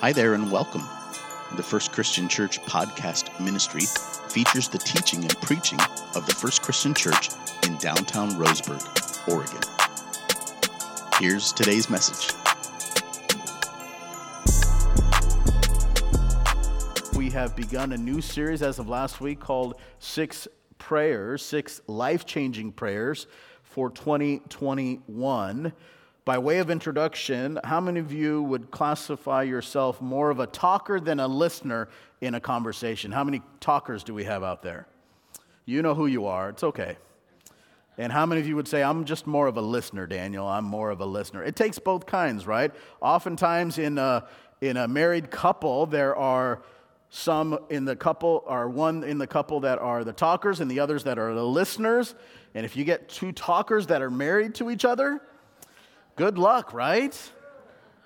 Hi there and welcome. The First Christian Church podcast ministry features the teaching and preaching of the First Christian Church in downtown Roseburg, Oregon. Here's today's message. We have begun a new series as of last week called Six Prayers, Six Life Changing Prayers for 2021. By way of introduction, how many of you would classify yourself more of a talker than a listener in a conversation? How many talkers do we have out there? You know who you are, it's okay. And how many of you would say, I'm just more of a listener, Daniel? I'm more of a listener. It takes both kinds, right? Oftentimes in a, in a married couple, there are some in the couple, or one in the couple that are the talkers and the others that are the listeners. And if you get two talkers that are married to each other, good luck, right?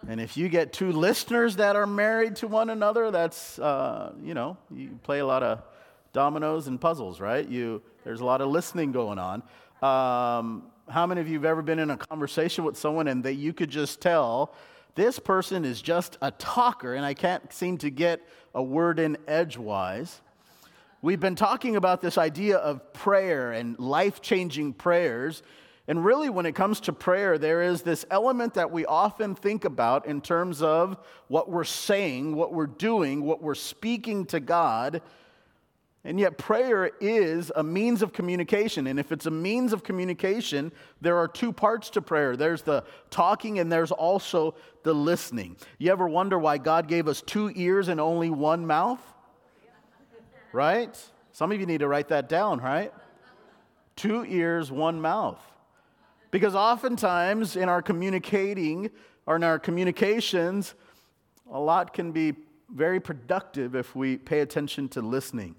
And if you get two listeners that are married to one another, that's, uh, you know, you play a lot of dominoes and puzzles, right? You, there's a lot of listening going on. Um, how many of you have ever been in a conversation with someone and that you could just tell this person is just a talker and I can't seem to get a word in edgewise? We've been talking about this idea of prayer and life changing prayers. And really, when it comes to prayer, there is this element that we often think about in terms of what we're saying, what we're doing, what we're speaking to God. And yet, prayer is a means of communication. And if it's a means of communication, there are two parts to prayer there's the talking, and there's also the listening. You ever wonder why God gave us two ears and only one mouth? Right? Some of you need to write that down, right? Two ears, one mouth. Because oftentimes in our communicating or in our communications, a lot can be very productive if we pay attention to listening.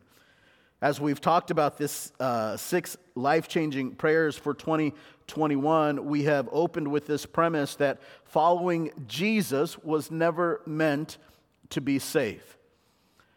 As we've talked about this uh, six life changing prayers for 2021, we have opened with this premise that following Jesus was never meant to be safe.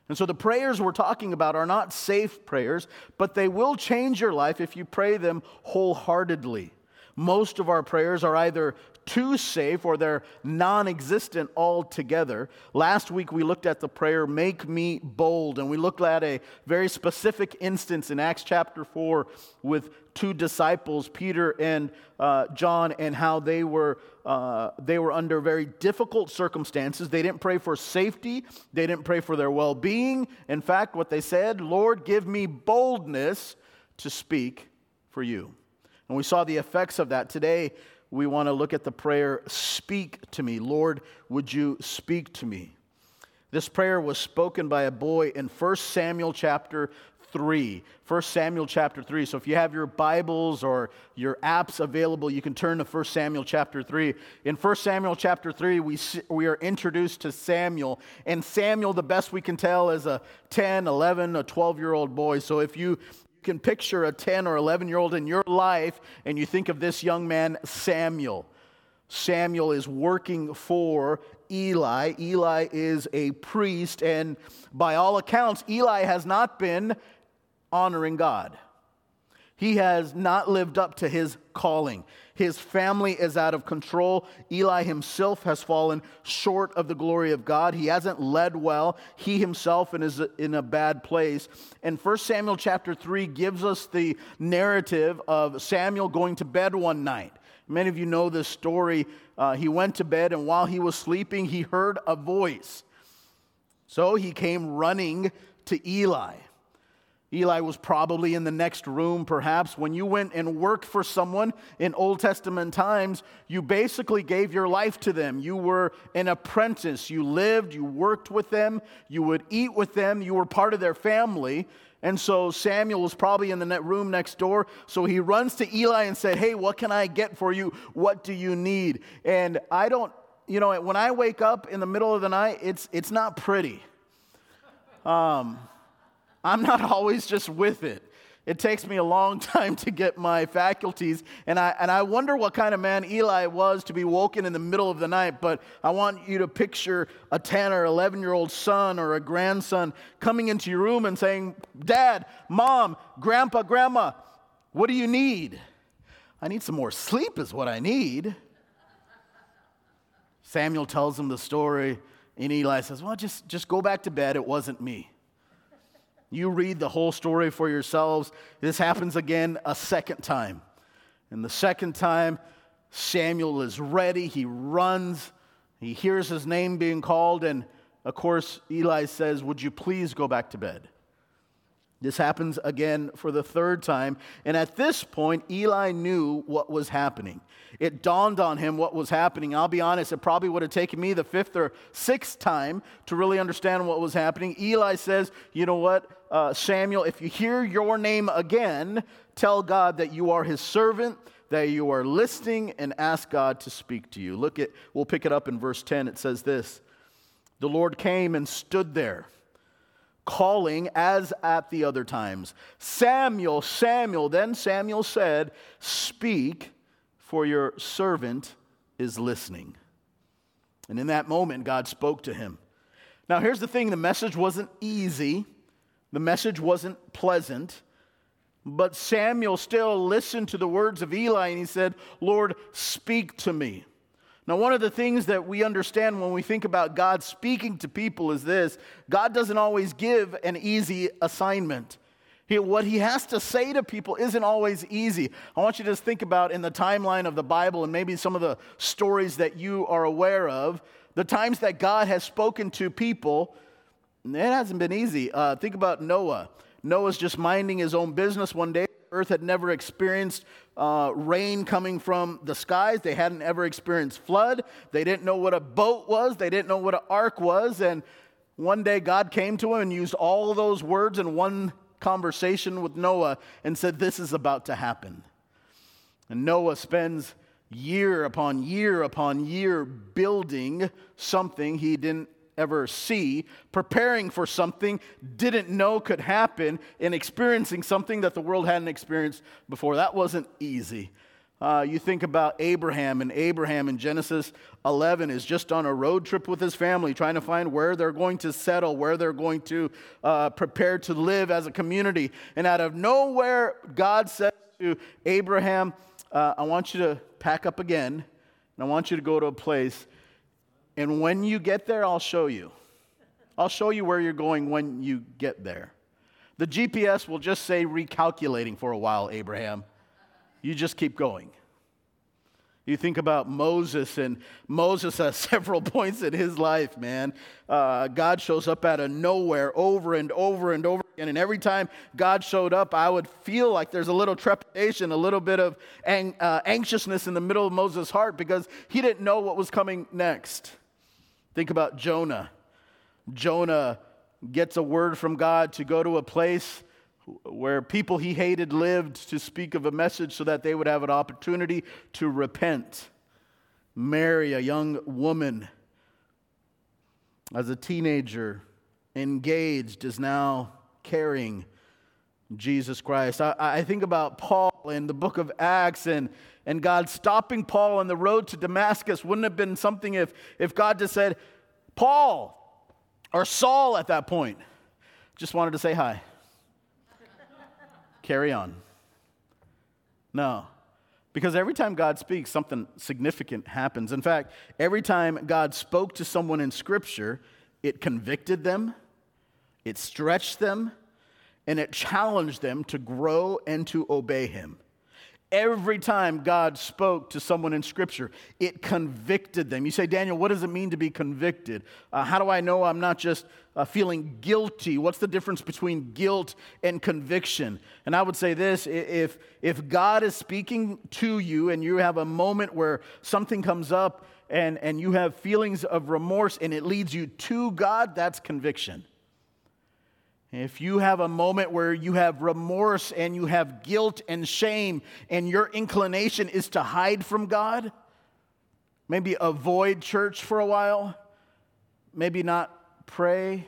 And so the prayers we're talking about are not safe prayers, but they will change your life if you pray them wholeheartedly. Most of our prayers are either too safe or they're non existent altogether. Last week we looked at the prayer, Make Me Bold, and we looked at a very specific instance in Acts chapter 4 with two disciples, Peter and uh, John, and how they were, uh, they were under very difficult circumstances. They didn't pray for safety, they didn't pray for their well being. In fact, what they said, Lord, give me boldness to speak for you. And we saw the effects of that. Today, we want to look at the prayer, Speak to me. Lord, would you speak to me? This prayer was spoken by a boy in 1 Samuel chapter 3. 1 Samuel chapter 3. So if you have your Bibles or your apps available, you can turn to 1 Samuel chapter 3. In 1 Samuel chapter 3, we, we are introduced to Samuel. And Samuel, the best we can tell, is a 10, 11, a 12 year old boy. So if you can picture a 10 or 11 year old in your life and you think of this young man, Samuel. Samuel is working for Eli. Eli is a priest, and by all accounts, Eli has not been honoring God. He has not lived up to his calling. His family is out of control. Eli himself has fallen short of the glory of God. He hasn't led well. He himself is in a bad place. And 1 Samuel chapter 3 gives us the narrative of Samuel going to bed one night. Many of you know this story. Uh, he went to bed, and while he was sleeping, he heard a voice. So he came running to Eli. Eli was probably in the next room, perhaps. When you went and worked for someone in Old Testament times, you basically gave your life to them. You were an apprentice. You lived, you worked with them, you would eat with them, you were part of their family. And so Samuel was probably in the room next door. So he runs to Eli and said, Hey, what can I get for you? What do you need? And I don't, you know, when I wake up in the middle of the night, it's, it's not pretty. Um, I'm not always just with it. It takes me a long time to get my faculties, and I, and I wonder what kind of man Eli was to be woken in the middle of the night. But I want you to picture a 10 or 11 year old son or a grandson coming into your room and saying, Dad, Mom, Grandpa, Grandma, what do you need? I need some more sleep, is what I need. Samuel tells him the story And Eli says, Well, just, just go back to bed. It wasn't me. You read the whole story for yourselves. This happens again a second time. And the second time, Samuel is ready. He runs. He hears his name being called. And of course, Eli says, Would you please go back to bed? This happens again for the third time. And at this point, Eli knew what was happening. It dawned on him what was happening. I'll be honest, it probably would have taken me the fifth or sixth time to really understand what was happening. Eli says, You know what, uh, Samuel, if you hear your name again, tell God that you are his servant, that you are listening, and ask God to speak to you. Look at, we'll pick it up in verse 10. It says this The Lord came and stood there calling as at the other times Samuel, Samuel. Then Samuel said, Speak, for your servant is listening. And in that moment, God spoke to him. Now, here's the thing the message wasn't easy, the message wasn't pleasant. But Samuel still listened to the words of Eli and he said, Lord, speak to me. Now, one of the things that we understand when we think about God speaking to people is this God doesn't always give an easy assignment. He, what he has to say to people isn't always easy. I want you to just think about in the timeline of the Bible and maybe some of the stories that you are aware of, the times that God has spoken to people, it hasn't been easy. Uh, think about Noah. Noah's just minding his own business one day. Earth had never experienced uh, rain coming from the skies. They hadn't ever experienced flood. They didn't know what a boat was. They didn't know what an ark was. And one day God came to him and used all those words in one conversation with Noah and said, This is about to happen. And Noah spends year upon year upon year building something he didn't ever see, preparing for something didn't know could happen, and experiencing something that the world hadn't experienced before. That wasn't easy. Uh, you think about Abraham, and Abraham in Genesis 11 is just on a road trip with his family, trying to find where they're going to settle, where they're going to uh, prepare to live as a community. And out of nowhere, God says to Abraham, uh, I want you to pack up again, and I want you to go to a place and when you get there, I'll show you. I'll show you where you're going when you get there. The GPS will just say recalculating for a while, Abraham. You just keep going. You think about Moses, and Moses has several points in his life, man. Uh, God shows up out of nowhere over and over and over again. And every time God showed up, I would feel like there's a little trepidation, a little bit of ang- uh, anxiousness in the middle of Moses' heart because he didn't know what was coming next. Think about Jonah. Jonah gets a word from God to go to a place where people he hated lived to speak of a message so that they would have an opportunity to repent. Mary, a young woman, as a teenager, engaged, is now carrying Jesus Christ. I, I, think about Paul in the book of Acts and, and God stopping Paul on the road to Damascus. Wouldn't have been something if, if God just said, Paul or Saul at that point, just wanted to say hi. Carry on. No. Because every time God speaks, something significant happens. In fact, every time God spoke to someone in Scripture, it convicted them, it stretched them, and it challenged them to grow and to obey him. Every time God spoke to someone in Scripture, it convicted them. You say, Daniel, what does it mean to be convicted? Uh, how do I know I'm not just uh, feeling guilty? What's the difference between guilt and conviction? And I would say this if, if God is speaking to you and you have a moment where something comes up and, and you have feelings of remorse and it leads you to God, that's conviction. If you have a moment where you have remorse and you have guilt and shame, and your inclination is to hide from God, maybe avoid church for a while, maybe not pray,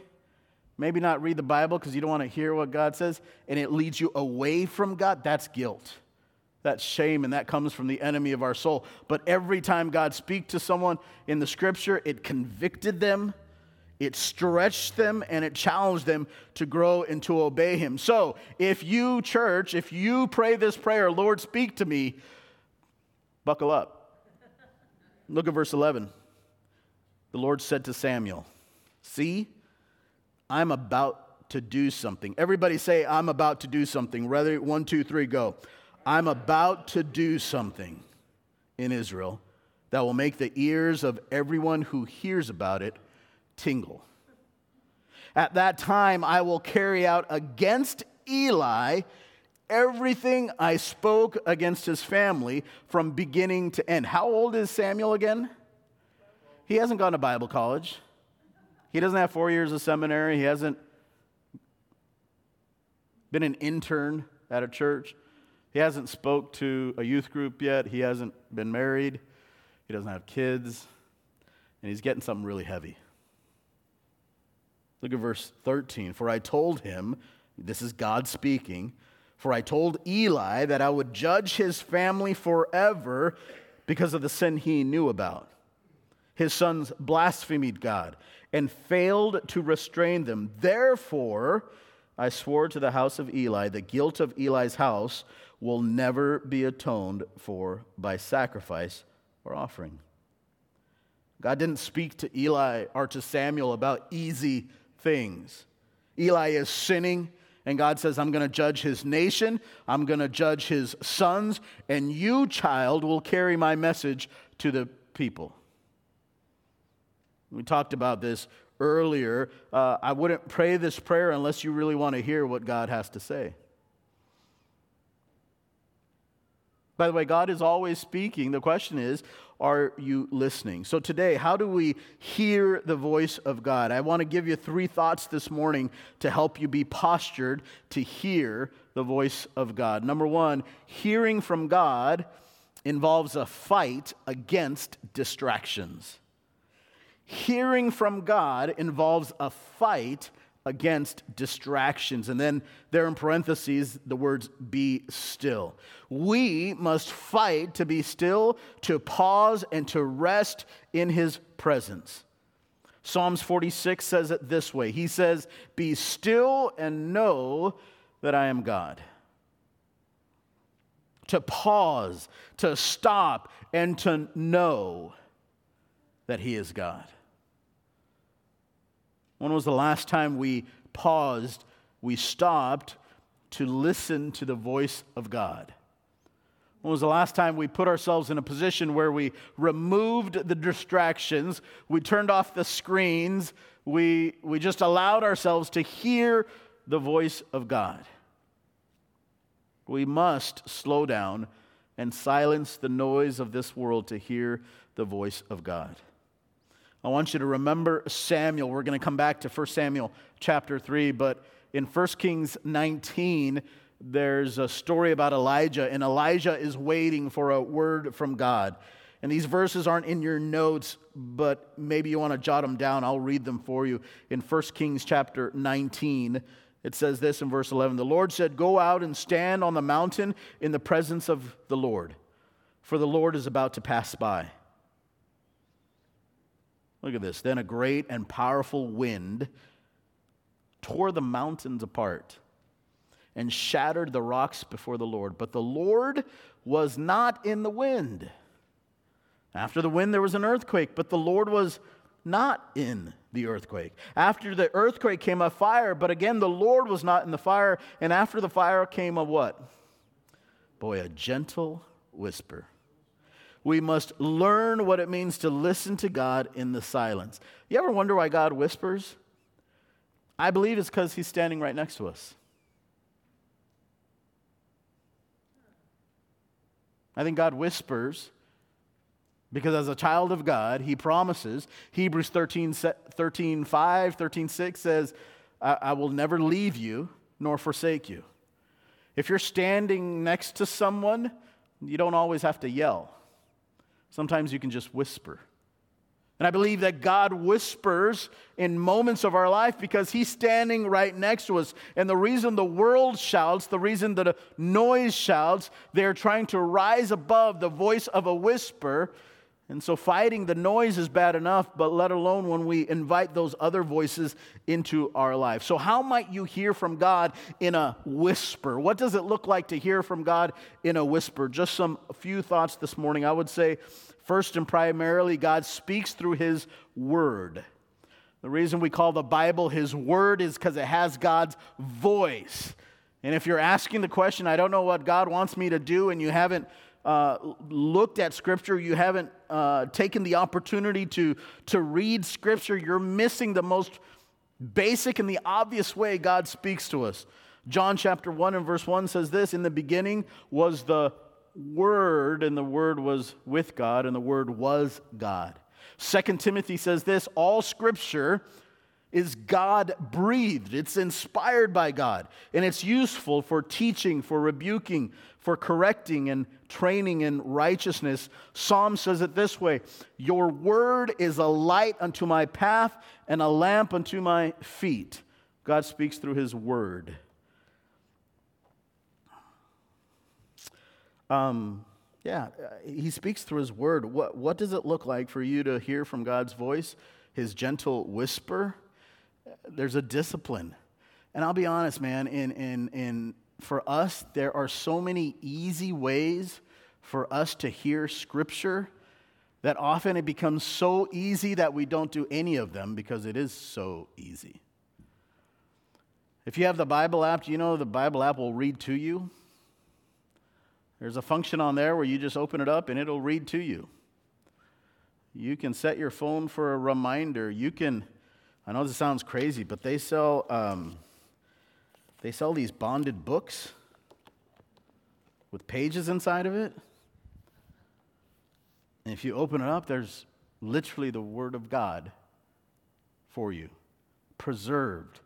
maybe not read the Bible because you don't want to hear what God says, and it leads you away from God, that's guilt. That's shame, and that comes from the enemy of our soul. But every time God speaks to someone in the scripture, it convicted them it stretched them and it challenged them to grow and to obey him. So, if you, church, if you pray this prayer, Lord, speak to me, buckle up. Look at verse 11. The Lord said to Samuel, See, I'm about to do something. Everybody say, I'm about to do something. Rather, one, two, three, go. I'm about to do something in Israel that will make the ears of everyone who hears about it tingle. At that time, I will carry out against Eli everything I spoke against his family from beginning to end. How old is Samuel again? He hasn't gone to Bible college. He doesn't have four years of seminary. He hasn't been an intern at a church. He hasn't spoke to a youth group yet. He hasn't been married. He doesn't have kids. And he's getting something really heavy. Look at verse 13. For I told him, this is God speaking, for I told Eli that I would judge his family forever because of the sin he knew about. His sons blasphemed God and failed to restrain them. Therefore, I swore to the house of Eli, the guilt of Eli's house will never be atoned for by sacrifice or offering. God didn't speak to Eli or to Samuel about easy things. Eli is sinning, and God says, I'm going to judge his nation, I'm going to judge his sons, and you, child, will carry my message to the people. We talked about this earlier. Uh, I wouldn't pray this prayer unless you really want to hear what God has to say. By the way, God is always speaking. The question is, are you listening? So, today, how do we hear the voice of God? I want to give you three thoughts this morning to help you be postured to hear the voice of God. Number one, hearing from God involves a fight against distractions. Hearing from God involves a fight against distractions. And then there in parentheses, the words be still. We must fight to be still, to pause, and to rest in his presence. Psalms 46 says it this way He says, Be still and know that I am God. To pause, to stop, and to know that He is God. When was the last time we paused, we stopped to listen to the voice of God? When was the last time we put ourselves in a position where we removed the distractions, we turned off the screens, we, we just allowed ourselves to hear the voice of God? We must slow down and silence the noise of this world to hear the voice of God. I want you to remember Samuel. We're going to come back to 1 Samuel chapter 3, but in 1 Kings 19, there's a story about Elijah, and Elijah is waiting for a word from God. And these verses aren't in your notes, but maybe you want to jot them down. I'll read them for you. In 1 Kings chapter 19, it says this in verse 11 The Lord said, Go out and stand on the mountain in the presence of the Lord, for the Lord is about to pass by. Look at this. Then a great and powerful wind tore the mountains apart and shattered the rocks before the Lord. But the Lord was not in the wind. After the wind, there was an earthquake, but the Lord was not in the earthquake. After the earthquake came a fire, but again, the Lord was not in the fire. And after the fire came a what? Boy, a gentle whisper we must learn what it means to listen to God in the silence. You ever wonder why God whispers? I believe it's because He's standing right next to us. I think God whispers because as a child of God, He promises. Hebrews 13, 13 5, 13 6 says, I, I will never leave you nor forsake you. If you're standing next to someone, you don't always have to yell. Sometimes you can just whisper. And I believe that God whispers in moments of our life because He's standing right next to us. And the reason the world shouts, the reason that a noise shouts, they're trying to rise above the voice of a whisper and so fighting the noise is bad enough, but let alone when we invite those other voices into our life. So, how might you hear from God in a whisper? What does it look like to hear from God in a whisper? Just some few thoughts this morning. I would say, first and primarily, God speaks through His Word. The reason we call the Bible His Word is because it has God's voice. And if you're asking the question, I don't know what God wants me to do, and you haven't uh, looked at Scripture, you haven't uh, taken the opportunity to, to read Scripture, you're missing the most basic and the obvious way God speaks to us. John chapter 1 and verse 1 says this In the beginning was the Word, and the Word was with God, and the Word was God. Second Timothy says this All Scripture is God breathed. It's inspired by God, and it's useful for teaching, for rebuking, for correcting, and training in righteousness. Psalm says it this way Your word is a light unto my path and a lamp unto my feet. God speaks through his word. Um, yeah, he speaks through his word. What, what does it look like for you to hear from God's voice, his gentle whisper? There's a discipline. And I'll be honest, man, in, in, in, for us, there are so many easy ways for us to hear scripture that often it becomes so easy that we don't do any of them because it is so easy. If you have the Bible app, you know the Bible app will read to you? There's a function on there where you just open it up and it'll read to you. You can set your phone for a reminder. You can, I know this sounds crazy, but they sell, um, they sell these bonded books with pages inside of it. And if you open it up, there's literally the Word of God for you, preserved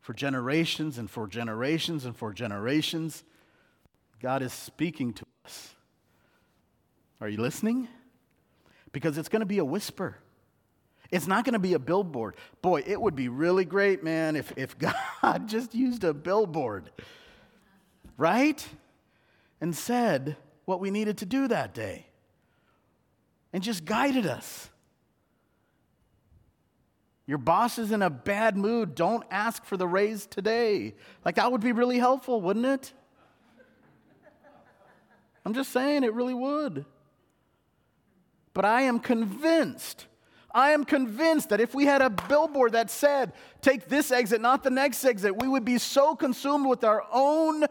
for generations and for generations and for generations. God is speaking to us. Are you listening? Because it's going to be a whisper. It's not going to be a billboard. Boy, it would be really great, man, if, if God just used a billboard, right? And said what we needed to do that day and just guided us. Your boss is in a bad mood. Don't ask for the raise today. Like, that would be really helpful, wouldn't it? I'm just saying it really would. But I am convinced, I am convinced that if we had a billboard that said, take this exit, not the next exit, we would be so consumed with our own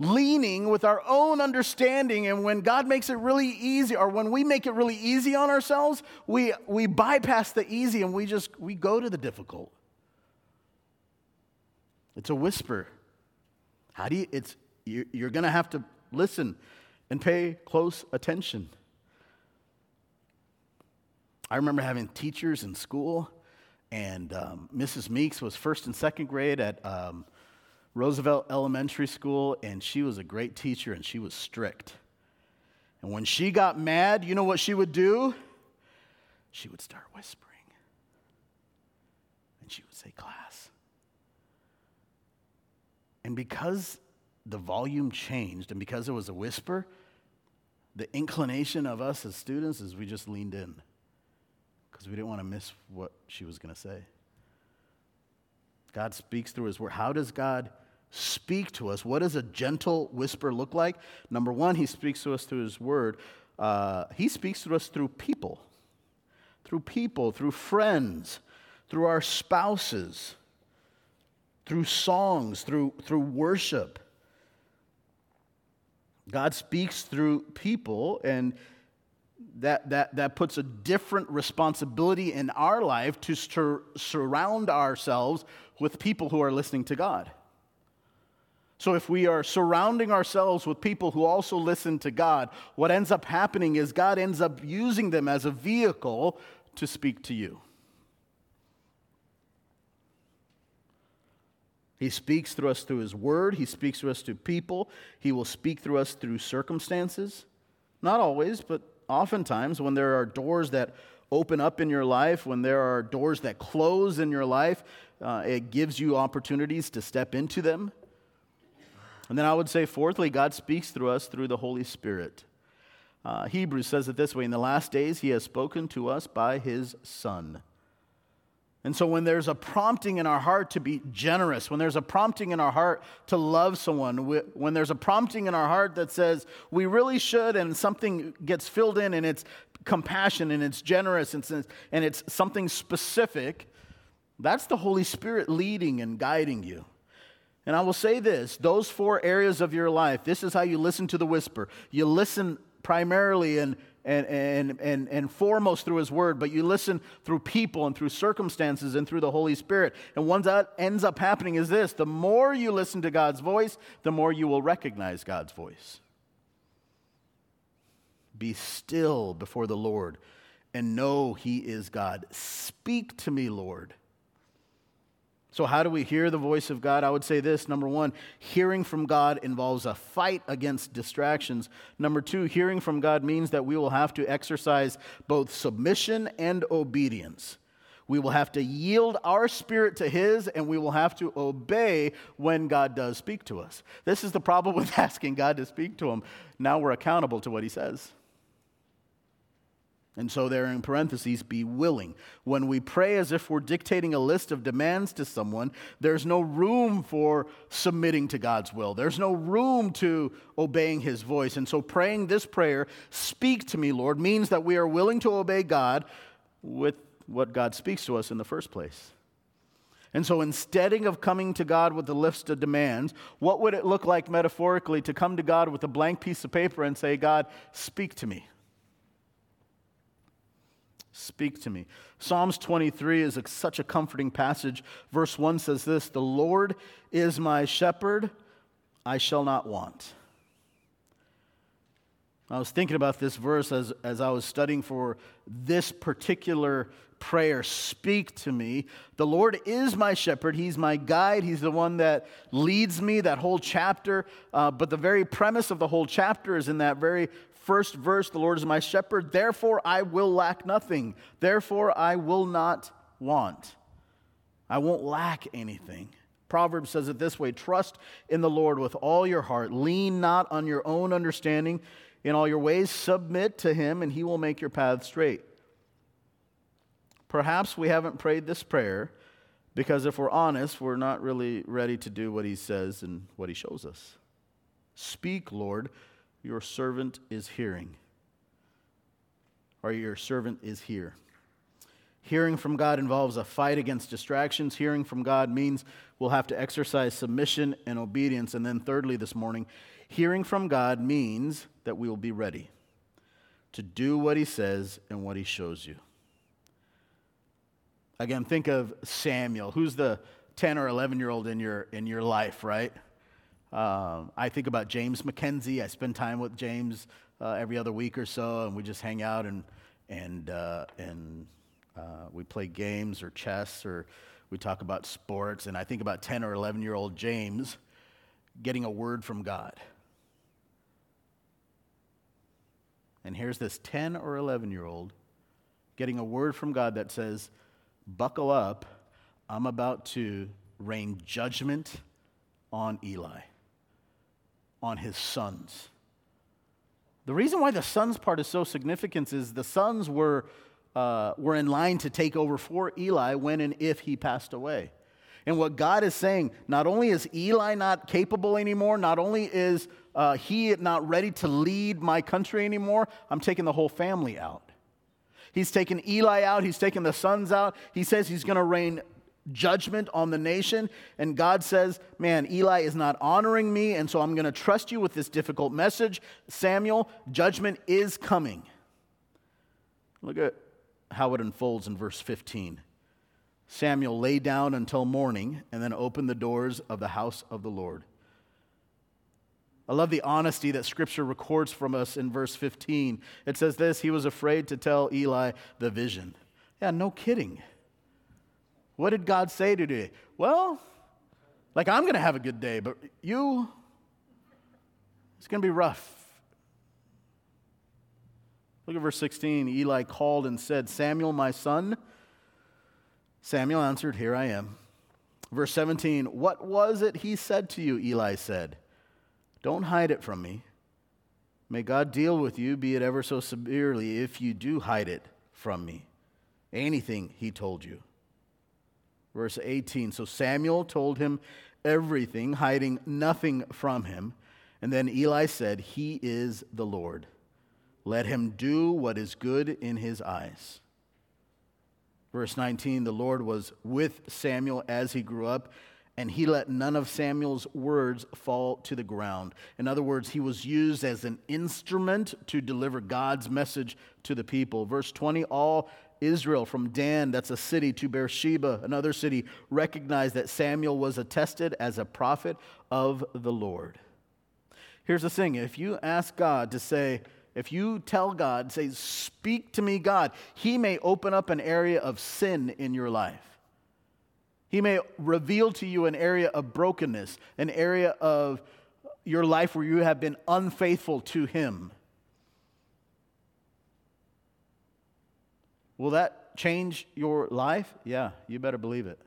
leaning, with our own understanding. And when God makes it really easy, or when we make it really easy on ourselves, we, we bypass the easy and we just we go to the difficult. It's a whisper. How do you, it's, you're going to have to listen and pay close attention. I remember having teachers in school, and um, Mrs. Meeks was first and second grade at um, Roosevelt Elementary School, and she was a great teacher and she was strict. And when she got mad, you know what she would do? She would start whispering. And she would say, Class. And because the volume changed and because it was a whisper, the inclination of us as students is we just leaned in because we didn't want to miss what she was going to say. God speaks through his word. How does God speak to us? What does a gentle whisper look like? Number one, he speaks to us through his word. Uh, he speaks to us through people, through people, through friends, through our spouses, through songs, through, through worship. God speaks through people, and that, that, that puts a different responsibility in our life to sur- surround ourselves with people who are listening to God. So, if we are surrounding ourselves with people who also listen to God, what ends up happening is God ends up using them as a vehicle to speak to you. He speaks through us through His Word. He speaks through us through people. He will speak through us through circumstances. Not always, but oftentimes when there are doors that open up in your life, when there are doors that close in your life, uh, it gives you opportunities to step into them. And then I would say, fourthly, God speaks through us through the Holy Spirit. Uh, Hebrews says it this way In the last days, He has spoken to us by His Son. And so, when there's a prompting in our heart to be generous, when there's a prompting in our heart to love someone, when there's a prompting in our heart that says we really should, and something gets filled in and it's compassion and it's generous and it's, something specific, That's the Holy Spirit leading and guiding you. And I will say this those four areas of your life, this is how you listen to the whisper. You listen primarily and, and, and, and, and foremost through His Word, but you listen through people and through circumstances and through the Holy Spirit. And what that ends up happening is this the more you listen to God's voice, the more you will recognize God's voice. Be still before the Lord and know He is God. Speak to me, Lord. So, how do we hear the voice of God? I would say this number one, hearing from God involves a fight against distractions. Number two, hearing from God means that we will have to exercise both submission and obedience. We will have to yield our spirit to His, and we will have to obey when God does speak to us. This is the problem with asking God to speak to Him. Now we're accountable to what He says. And so, there in parentheses, be willing. When we pray as if we're dictating a list of demands to someone, there's no room for submitting to God's will. There's no room to obeying His voice. And so, praying this prayer, speak to me, Lord, means that we are willing to obey God with what God speaks to us in the first place. And so, instead of coming to God with a list of demands, what would it look like metaphorically to come to God with a blank piece of paper and say, God, speak to me? Speak to me. Psalms 23 is a, such a comforting passage. Verse 1 says this The Lord is my shepherd, I shall not want. I was thinking about this verse as, as I was studying for this particular prayer Speak to me. The Lord is my shepherd. He's my guide. He's the one that leads me, that whole chapter. Uh, but the very premise of the whole chapter is in that very first verse the Lord is my shepherd, therefore I will lack nothing. Therefore I will not want. I won't lack anything. Proverbs says it this way Trust in the Lord with all your heart, lean not on your own understanding. In all your ways, submit to him, and he will make your path straight. Perhaps we haven't prayed this prayer because if we're honest, we're not really ready to do what he says and what he shows us. Speak, Lord, your servant is hearing. Or your servant is here. Hearing from God involves a fight against distractions. Hearing from God means we'll have to exercise submission and obedience. And then, thirdly, this morning, hearing from God means that we will be ready to do what He says and what He shows you. Again, think of Samuel. Who's the 10 or 11 year old in your, in your life, right? Um, I think about James McKenzie. I spend time with James uh, every other week or so, and we just hang out and and uh, and uh, we play games or chess or we talk about sports. And I think about ten or eleven year old James getting a word from God. And here's this 10 or 11 year old getting a word from God that says, Buckle up, I'm about to rain judgment on Eli on his sons. The reason why the sons part is so significant is the sons were, uh, were in line to take over for Eli when and if he passed away. And what God is saying, not only is Eli not capable anymore, not only is uh, he not ready to lead my country anymore, I'm taking the whole family out. He's taken Eli out, he's taken the sons out. He says he's going to rain judgment on the nation. And God says, Man, Eli is not honoring me, and so I'm going to trust you with this difficult message. Samuel, judgment is coming. Look at how it unfolds in verse 15. Samuel lay down until morning and then opened the doors of the house of the Lord. I love the honesty that scripture records from us in verse 15. It says this He was afraid to tell Eli the vision. Yeah, no kidding. What did God say today? Well, like I'm going to have a good day, but you, it's going to be rough. Look at verse 16. Eli called and said, Samuel, my son. Samuel answered, Here I am. Verse 17, What was it he said to you? Eli said, Don't hide it from me. May God deal with you, be it ever so severely, if you do hide it from me. Anything he told you. Verse 18 So Samuel told him everything, hiding nothing from him. And then Eli said, He is the Lord. Let him do what is good in his eyes. Verse 19 The Lord was with Samuel as he grew up, and he let none of Samuel's words fall to the ground. In other words, he was used as an instrument to deliver God's message to the people. Verse 20 All Israel from Dan, that's a city, to Beersheba, another city, recognized that Samuel was attested as a prophet of the Lord. Here's the thing if you ask God to say, if you tell God, say, Speak to me, God, He may open up an area of sin in your life. He may reveal to you an area of brokenness, an area of your life where you have been unfaithful to Him. Will that change your life? Yeah, you better believe it.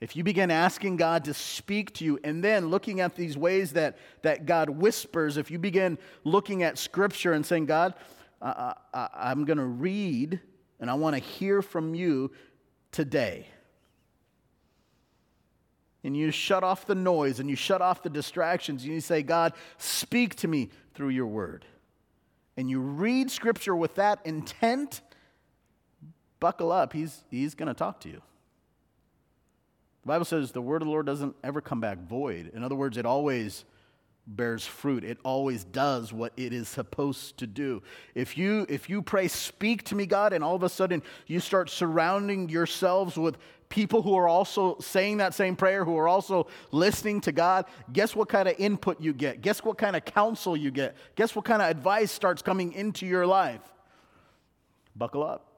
If you begin asking God to speak to you and then looking at these ways that, that God whispers, if you begin looking at Scripture and saying, God, I, I, I'm going to read and I want to hear from you today. And you shut off the noise and you shut off the distractions and you say, God, speak to me through your word. And you read Scripture with that intent, buckle up, He's, he's going to talk to you. The Bible says the word of the Lord doesn't ever come back void. In other words, it always bears fruit. It always does what it is supposed to do. If you if you pray speak to me God and all of a sudden you start surrounding yourselves with people who are also saying that same prayer, who are also listening to God, guess what kind of input you get? Guess what kind of counsel you get? Guess what kind of advice starts coming into your life? Buckle up.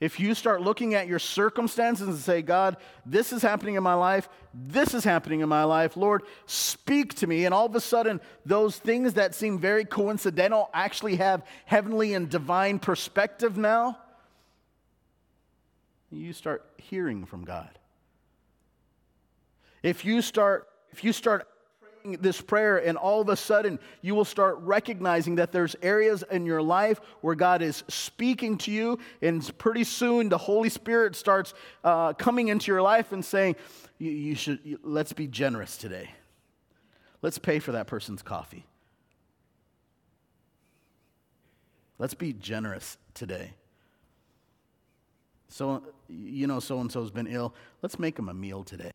If you start looking at your circumstances and say, God, this is happening in my life, this is happening in my life, Lord, speak to me. And all of a sudden, those things that seem very coincidental actually have heavenly and divine perspective now. You start hearing from God. If you start, if you start this prayer, and all of a sudden you will start recognizing that there's areas in your life where God is speaking to you, and pretty soon the Holy Spirit starts uh, coming into your life and saying, you, you should let's be generous today. Let's pay for that person's coffee. Let's be generous today. So, you know, so and so's been ill. Let's make them a meal today.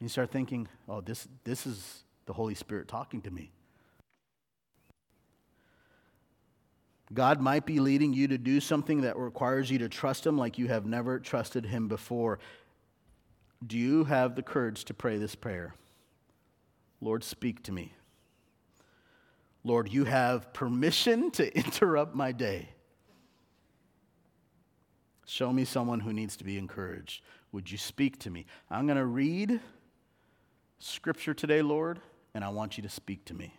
You start thinking, oh, this, this is the Holy Spirit talking to me. God might be leading you to do something that requires you to trust Him like you have never trusted Him before. Do you have the courage to pray this prayer? Lord, speak to me. Lord, you have permission to interrupt my day. Show me someone who needs to be encouraged. Would you speak to me? I'm going to read scripture today, Lord, and I want you to speak to me.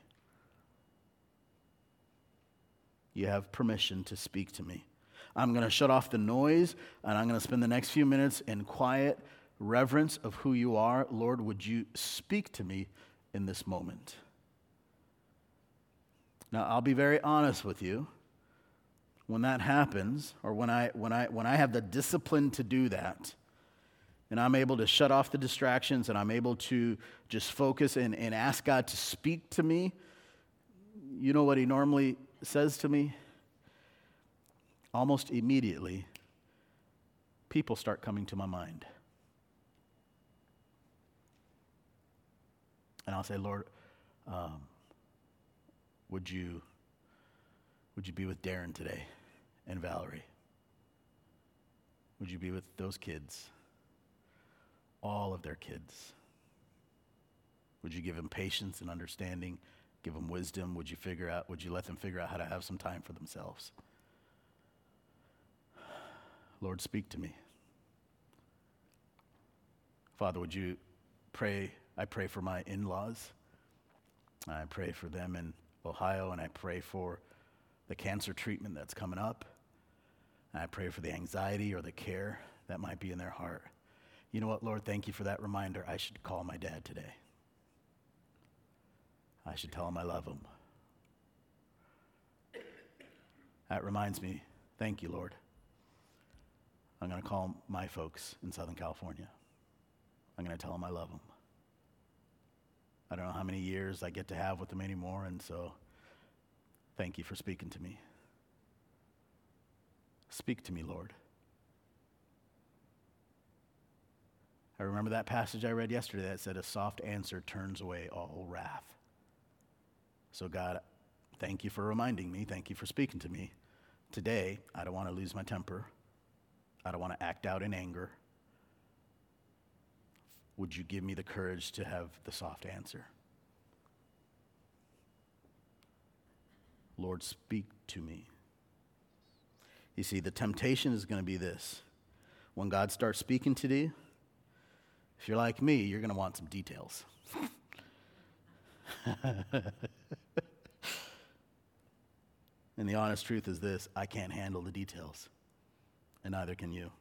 You have permission to speak to me. I'm going to shut off the noise and I'm going to spend the next few minutes in quiet reverence of who you are. Lord, would you speak to me in this moment? Now, I'll be very honest with you. When that happens, or when I, when I, when I have the discipline to do that, and I'm able to shut off the distractions and I'm able to just focus and, and ask God to speak to me, you know what He normally says to me? Almost immediately, people start coming to my mind. And I'll say, Lord, um, would you would you be with Darren today and Valerie? Would you be with those kids? All of their kids? Would you give them patience and understanding? Give them wisdom? Would you figure out, would you let them figure out how to have some time for themselves? Lord, speak to me. Father, would you pray? I pray for my in laws. I pray for them in Ohio, and I pray for the cancer treatment that's coming up. I pray for the anxiety or the care that might be in their heart. You know what, Lord? Thank you for that reminder. I should call my dad today. I should tell him I love him. That reminds me, thank you, Lord. I'm going to call my folks in Southern California. I'm going to tell them I love them. I don't know how many years I get to have with them anymore, and so thank you for speaking to me. Speak to me, Lord. I remember that passage I read yesterday that said, A soft answer turns away all wrath. So, God, thank you for reminding me. Thank you for speaking to me. Today, I don't want to lose my temper. I don't want to act out in anger. Would you give me the courage to have the soft answer? Lord, speak to me. You see, the temptation is going to be this. When God starts speaking to you, if you're like me, you're going to want some details. and the honest truth is this I can't handle the details, and neither can you.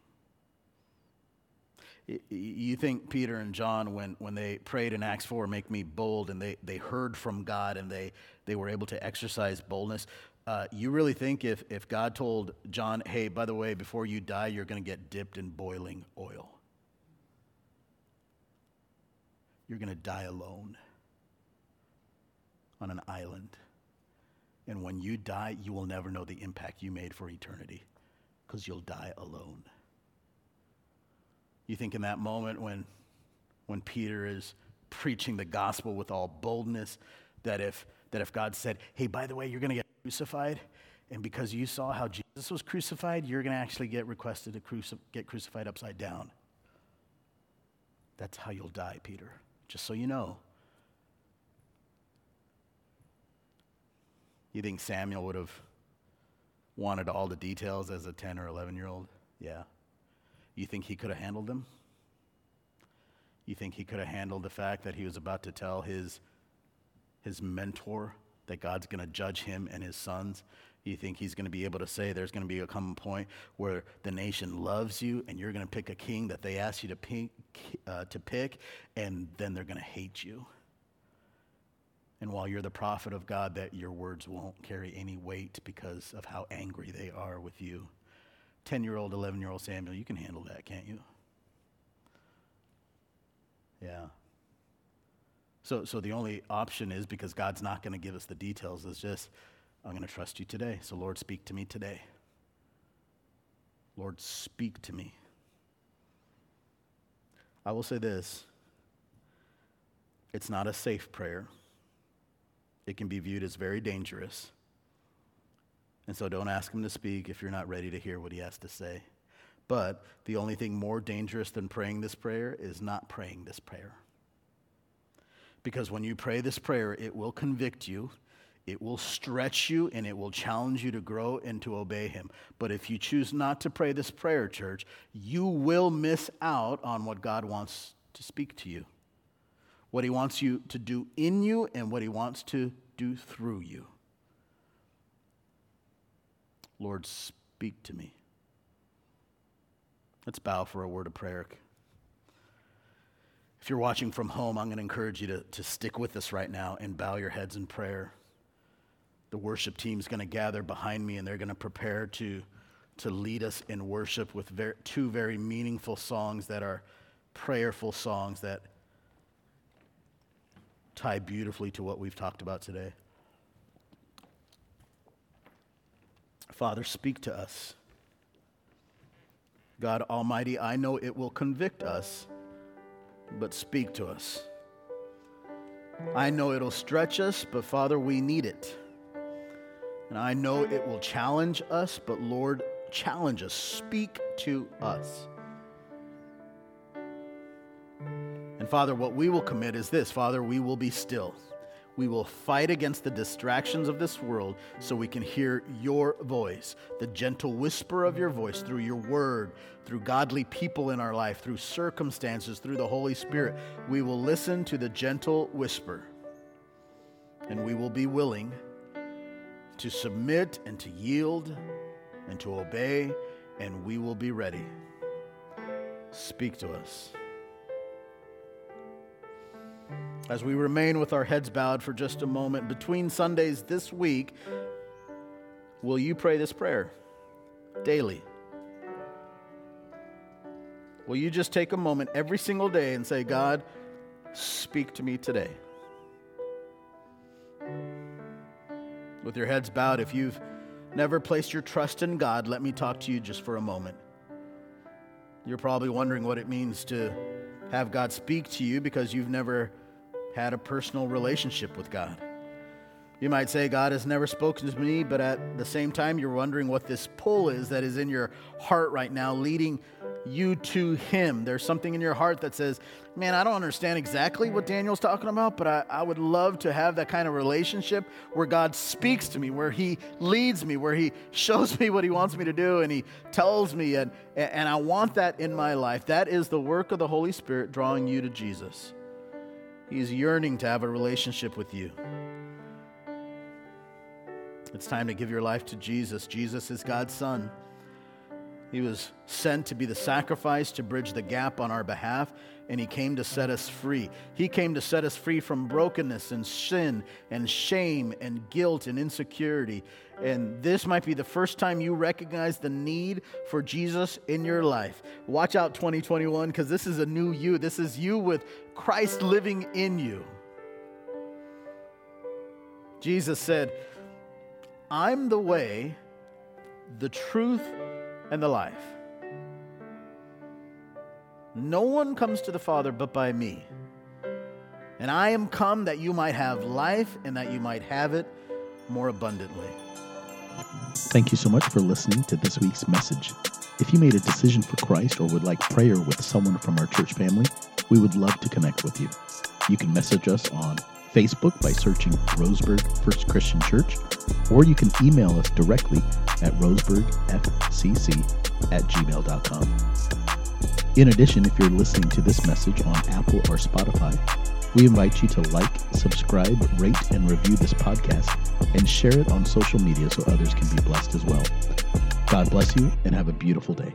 You think Peter and John, when, when they prayed in Acts 4, make me bold, and they, they heard from God and they, they were able to exercise boldness. Uh, you really think if, if God told John, hey, by the way, before you die, you're going to get dipped in boiling oil, you're going to die alone on an island. And when you die, you will never know the impact you made for eternity because you'll die alone. You think in that moment when, when Peter is preaching the gospel with all boldness, that if, that if God said, hey, by the way, you're going to get crucified, and because you saw how Jesus was crucified, you're going to actually get requested to cruci- get crucified upside down. That's how you'll die, Peter, just so you know. You think Samuel would have wanted all the details as a 10 or 11 year old? Yeah. You think he could have handled them? You think he could have handled the fact that he was about to tell his, his mentor that God's going to judge him and his sons? You think he's going to be able to say there's going to be a common point where the nation loves you and you're going to pick a king that they ask you to pick, uh, to pick and then they're going to hate you? And while you're the prophet of God, that your words won't carry any weight because of how angry they are with you. 10 year old, 11 year old Samuel, you can handle that, can't you? Yeah. So, so the only option is because God's not going to give us the details, is just, I'm going to trust you today. So, Lord, speak to me today. Lord, speak to me. I will say this it's not a safe prayer, it can be viewed as very dangerous. And so don't ask him to speak if you're not ready to hear what he has to say. But the only thing more dangerous than praying this prayer is not praying this prayer. Because when you pray this prayer, it will convict you, it will stretch you, and it will challenge you to grow and to obey Him. But if you choose not to pray this prayer, church, you will miss out on what God wants to speak to you, what He wants you to do in you, and what He wants to do through you. Lord, speak to me. Let's bow for a word of prayer. If you're watching from home, I'm going to encourage you to, to stick with us right now and bow your heads in prayer. The worship team's going to gather behind me and they're going to prepare to, to lead us in worship with two very meaningful songs that are prayerful songs that tie beautifully to what we've talked about today. Father, speak to us. God Almighty, I know it will convict us, but speak to us. I know it'll stretch us, but Father, we need it. And I know it will challenge us, but Lord, challenge us. Speak to us. And Father, what we will commit is this Father, we will be still. We will fight against the distractions of this world so we can hear your voice, the gentle whisper of your voice through your word, through godly people in our life, through circumstances, through the Holy Spirit. We will listen to the gentle whisper and we will be willing to submit and to yield and to obey, and we will be ready. Speak to us as we remain with our heads bowed for just a moment, between Sundays this week, will you pray this prayer daily? Will you just take a moment every single day and say, God, speak to me today? With your heads bowed, if you've never placed your trust in God, let me talk to you just for a moment. You're probably wondering what it means to have God speak to you because you've never had a personal relationship with God. You might say, God has never spoken to me, but at the same time, you're wondering what this pull is that is in your heart right now, leading you to Him. There's something in your heart that says, Man, I don't understand exactly what Daniel's talking about, but I, I would love to have that kind of relationship where God speaks to me, where He leads me, where He shows me what He wants me to do, and He tells me, and, and I want that in my life. That is the work of the Holy Spirit drawing you to Jesus. He's yearning to have a relationship with you. It's time to give your life to Jesus. Jesus is God's Son. He was sent to be the sacrifice to bridge the gap on our behalf, and He came to set us free. He came to set us free from brokenness and sin and shame and guilt and insecurity. And this might be the first time you recognize the need for Jesus in your life. Watch out 2021 because this is a new you. This is you with Christ living in you. Jesus said, I'm the way, the truth, and the life. No one comes to the Father but by me. And I am come that you might have life and that you might have it more abundantly. Thank you so much for listening to this week's message. If you made a decision for Christ or would like prayer with someone from our church family, we would love to connect with you. You can message us on Facebook by searching Roseburg First Christian Church, or you can email us directly at roseburgfcc at gmail.com. In addition, if you're listening to this message on Apple or Spotify, we invite you to like, subscribe, rate, and review this podcast and share it on social media so others can be blessed as well. God bless you and have a beautiful day.